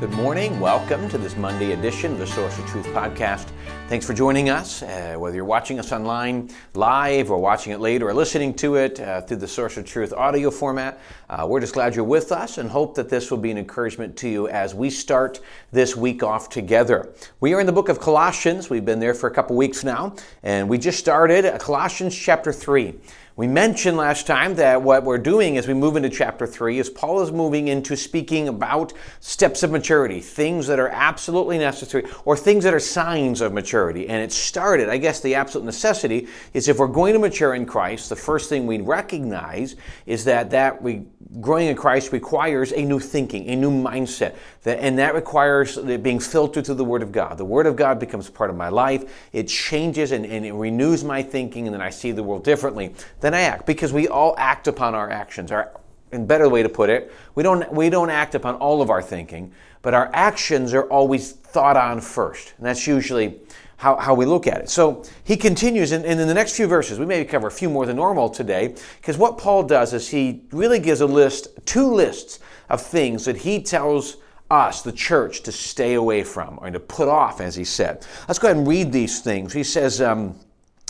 Good morning. Welcome to this Monday edition of the Source of Truth podcast. Thanks for joining us, uh, whether you're watching us online live or watching it later or listening to it uh, through the Source of Truth audio format. Uh, we're just glad you're with us and hope that this will be an encouragement to you as we start this week off together. We are in the book of Colossians. We've been there for a couple weeks now, and we just started Colossians chapter 3. We mentioned last time that what we're doing as we move into chapter 3 is Paul is moving into speaking about steps of maturity, things that are absolutely necessary, or things that are signs of maturity. And it started, I guess the absolute necessity is if we're going to mature in Christ, the first thing we recognize is that that we growing in Christ requires a new thinking, a new mindset, and that requires being filtered through the Word of God. The Word of God becomes part of my life. It changes and, and it renews my thinking, and then I see the world differently Then I act, because we all act upon our actions. Our, in better way to put it, we don't we don't act upon all of our thinking, but our actions are always thought on first, and that's usually how, how we look at it. So he continues, and, and in the next few verses, we may cover a few more than normal today, because what Paul does is he really gives a list, two lists of things that he tells us, the church, to stay away from or to put off, as he said. Let's go ahead and read these things. He says um,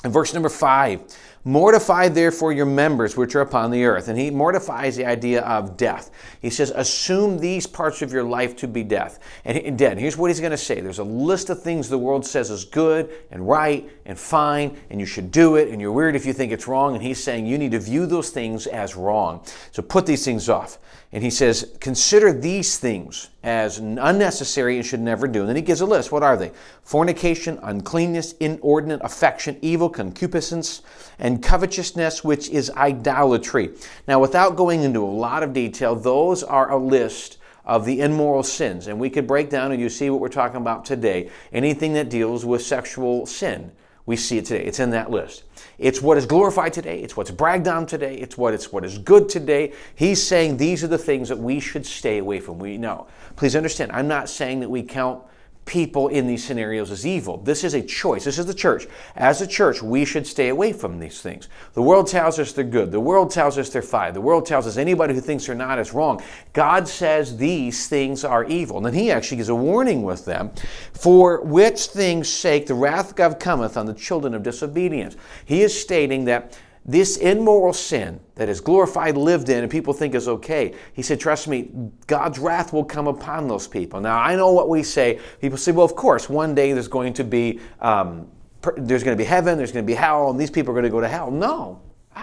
in verse number five, Mortify therefore your members which are upon the earth. And he mortifies the idea of death. He says, assume these parts of your life to be death and dead. Here's what he's going to say. There's a list of things the world says is good and right and fine, and you should do it, and you're weird if you think it's wrong. And he's saying you need to view those things as wrong. So put these things off. And he says, consider these things as unnecessary and should never do. And then he gives a list. What are they? Fornication, uncleanness, inordinate affection, evil, concupiscence, and covetousness, which is idolatry. Now, without going into a lot of detail, those are a list of the immoral sins. And we could break down and you see what we're talking about today. Anything that deals with sexual sin we see it today. It's in that list. It's what is glorified today. It's what's bragged on today. It's what it's what is good today. He's saying these are the things that we should stay away from. We know. Please understand. I'm not saying that we count people in these scenarios as evil. This is a choice. This is the church. As a church, we should stay away from these things. The world tells us they're good. The world tells us they're fine. The world tells us anybody who thinks they're not is wrong. God says these things are evil. And then he actually gives a warning with them for which things' sake the wrath of God cometh on the children of disobedience. He is stating that this immoral sin that is glorified, lived in, and people think is okay. He said, Trust me, God's wrath will come upon those people. Now, I know what we say. People say, Well, of course, one day there's going to be. Um, there's going to be heaven, there's going to be hell, and these people are going to go to hell. No,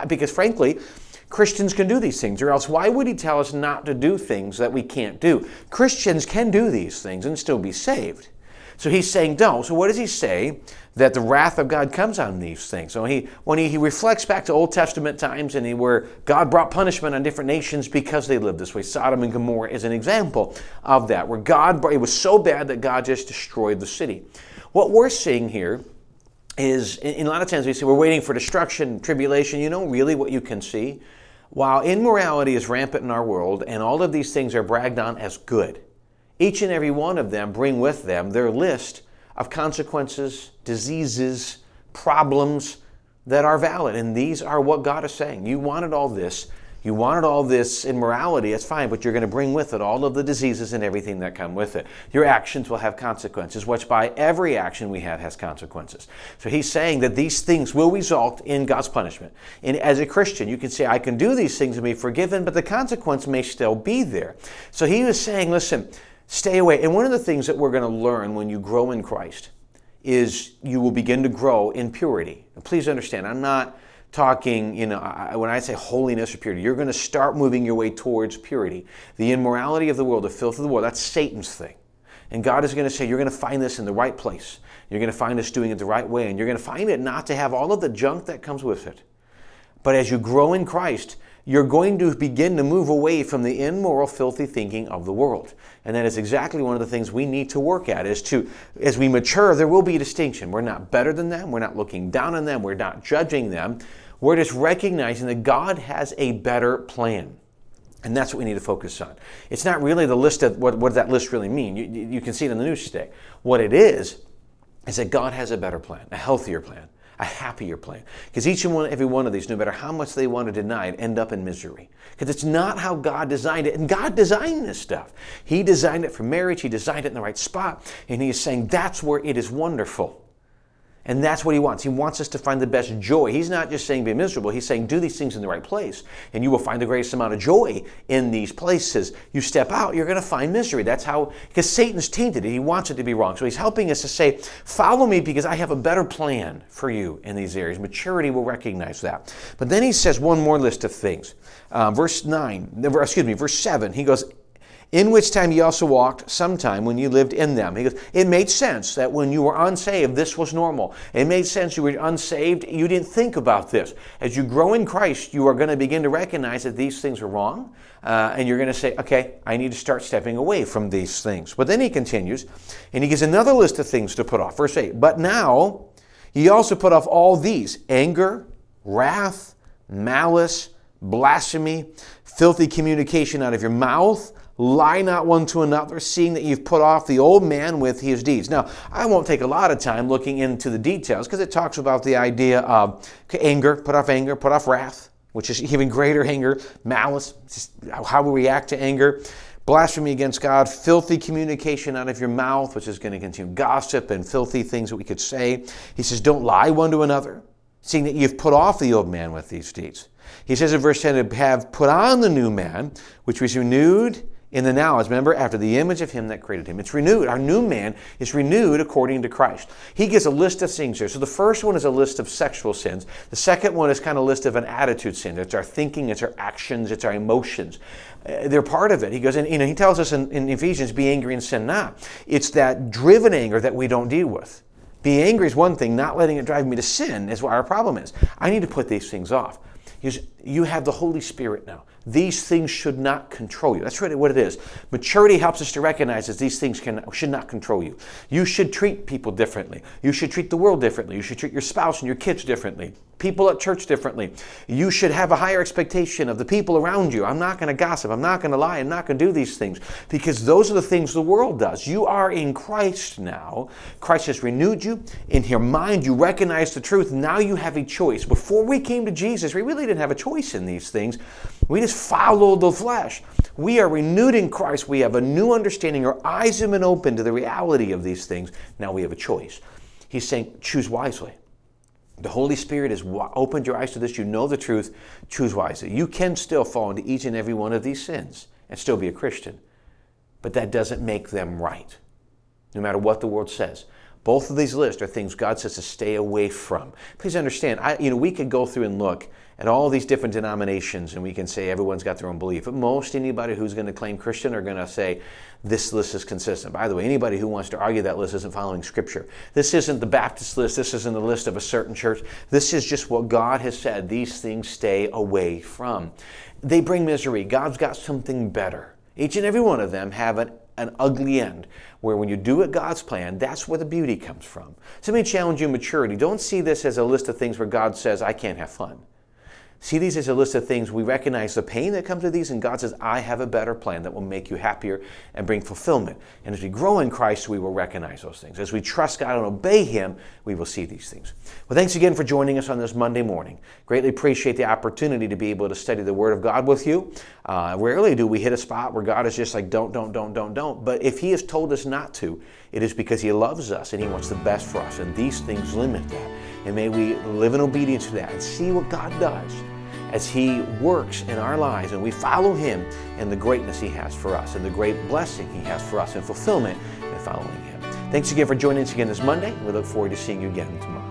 because frankly, Christians can do these things, or else why would he tell us not to do things that we can't do? Christians can do these things and still be saved. So he's saying don't. So what does he say? That the wrath of God comes on these things. So he, when he, he reflects back to Old Testament times and he, where God brought punishment on different nations because they lived this way. Sodom and Gomorrah is an example of that, where God, it was so bad that God just destroyed the city. What we're seeing here is, in a lot of times we say we're waiting for destruction, tribulation. You know really what you can see? While immorality is rampant in our world and all of these things are bragged on as good, each and every one of them bring with them their list of consequences, diseases, problems that are valid. And these are what God is saying. You wanted all this. You wanted all this immorality, it's fine, but you're going to bring with it all of the diseases and everything that come with it. Your actions will have consequences, which by every action we have has consequences. So he's saying that these things will result in God's punishment. And as a Christian, you can say, I can do these things and be forgiven, but the consequence may still be there. So he was saying, listen, Stay away. And one of the things that we're going to learn when you grow in Christ is you will begin to grow in purity. And please understand, I'm not talking, you know, when I say holiness or purity, you're going to start moving your way towards purity. The immorality of the world, the filth of the world, that's Satan's thing. And God is going to say, you're going to find this in the right place. You're going to find us doing it the right way. And you're going to find it not to have all of the junk that comes with it. But as you grow in Christ, you're going to begin to move away from the immoral, filthy thinking of the world. And that is exactly one of the things we need to work at is to, as we mature, there will be a distinction. We're not better than them. We're not looking down on them. We're not judging them. We're just recognizing that God has a better plan. And that's what we need to focus on. It's not really the list of what, what does that list really mean? You, you can see it in the news today. What it is, is that God has a better plan, a healthier plan, a happier plan. Because each and one, every one of these, no matter how much they want to deny it, end up in misery. Because it's not how God designed it. And God designed this stuff. He designed it for marriage, He designed it in the right spot. And He is saying that's where it is wonderful. And that's what he wants. He wants us to find the best joy. He's not just saying be miserable. He's saying do these things in the right place. And you will find the greatest amount of joy in these places. You step out, you're going to find misery. That's how, because Satan's tainted it. He wants it to be wrong. So he's helping us to say, follow me because I have a better plan for you in these areas. Maturity will recognize that. But then he says one more list of things. Uh, verse 9, excuse me, verse 7, he goes, in which time ye also walked sometime when you lived in them. He goes, it made sense that when you were unsaved, this was normal. It made sense you were unsaved, you didn't think about this. As you grow in Christ, you are going to begin to recognize that these things are wrong, uh, and you're going to say, okay, I need to start stepping away from these things. But then he continues, and he gives another list of things to put off. Verse 8, but now ye also put off all these anger, wrath, malice, blasphemy, filthy communication out of your mouth Lie not one to another, seeing that you've put off the old man with his deeds. Now, I won't take a lot of time looking into the details because it talks about the idea of anger, put off anger, put off wrath, which is even greater anger, malice, how we react to anger, blasphemy against God, filthy communication out of your mouth, which is going to continue gossip and filthy things that we could say. He says, Don't lie one to another, seeing that you've put off the old man with these deeds. He says in verse 10 to have put on the new man, which was renewed in the now as remember after the image of him that created him. It's renewed. Our new man is renewed according to christ. He gives a list of things here. So the first one is a list of sexual sins. The second one is kind of a list of an attitude sin. It's our thinking it's our actions it's our emotions. Uh, they're part of it. He goes and you know he tells us in, in ephesians be angry and sin not. It's that driven anger that we don't deal with. Being angry is one thing. Not letting it drive me to sin is what our problem is. I need to put these things off you have the Holy Spirit now. These things should not control you. That's really what it is. Maturity helps us to recognize that these things can, should not control you. You should treat people differently. You should treat the world differently. You should treat your spouse and your kids differently. People at church differently. You should have a higher expectation of the people around you. I'm not going to gossip. I'm not going to lie. I'm not going to do these things because those are the things the world does. You are in Christ now. Christ has renewed you. In your mind, you recognize the truth. Now you have a choice. Before we came to Jesus, we really didn't have a choice in these things. We just followed the flesh. We are renewed in Christ. We have a new understanding. Our eyes have been opened to the reality of these things. Now we have a choice. He's saying, choose wisely. The Holy Spirit has opened your eyes to this. You know the truth. Choose wisely. You can still fall into each and every one of these sins and still be a Christian, but that doesn't make them right, no matter what the world says. Both of these lists are things God says to stay away from. Please understand, I, you know, we could go through and look at all these different denominations and we can say everyone's got their own belief. But most anybody who's going to claim Christian are going to say this list is consistent. By the way, anybody who wants to argue that list isn't following Scripture. This isn't the Baptist list. This isn't the list of a certain church. This is just what God has said. These things stay away from. They bring misery. God's got something better. Each and every one of them have an an ugly end. Where when you do it God's plan, that's where the beauty comes from. So let me challenge you maturity. Don't see this as a list of things where God says, I can't have fun. See these as a list of things. We recognize the pain that comes with these, and God says, I have a better plan that will make you happier and bring fulfillment. And as we grow in Christ, we will recognize those things. As we trust God and obey Him, we will see these things. Well, thanks again for joining us on this Monday morning. Greatly appreciate the opportunity to be able to study the Word of God with you. Uh, rarely do we hit a spot where God is just like, don't, don't, don't, don't, don't. But if He has told us not to, it is because He loves us and He wants the best for us. And these things limit that. And may we live in obedience to that and see what God does as He works in our lives and we follow Him in the greatness He has for us and the great blessing He has for us and fulfillment in following Him. Thanks again for joining us again this Monday. We look forward to seeing you again tomorrow.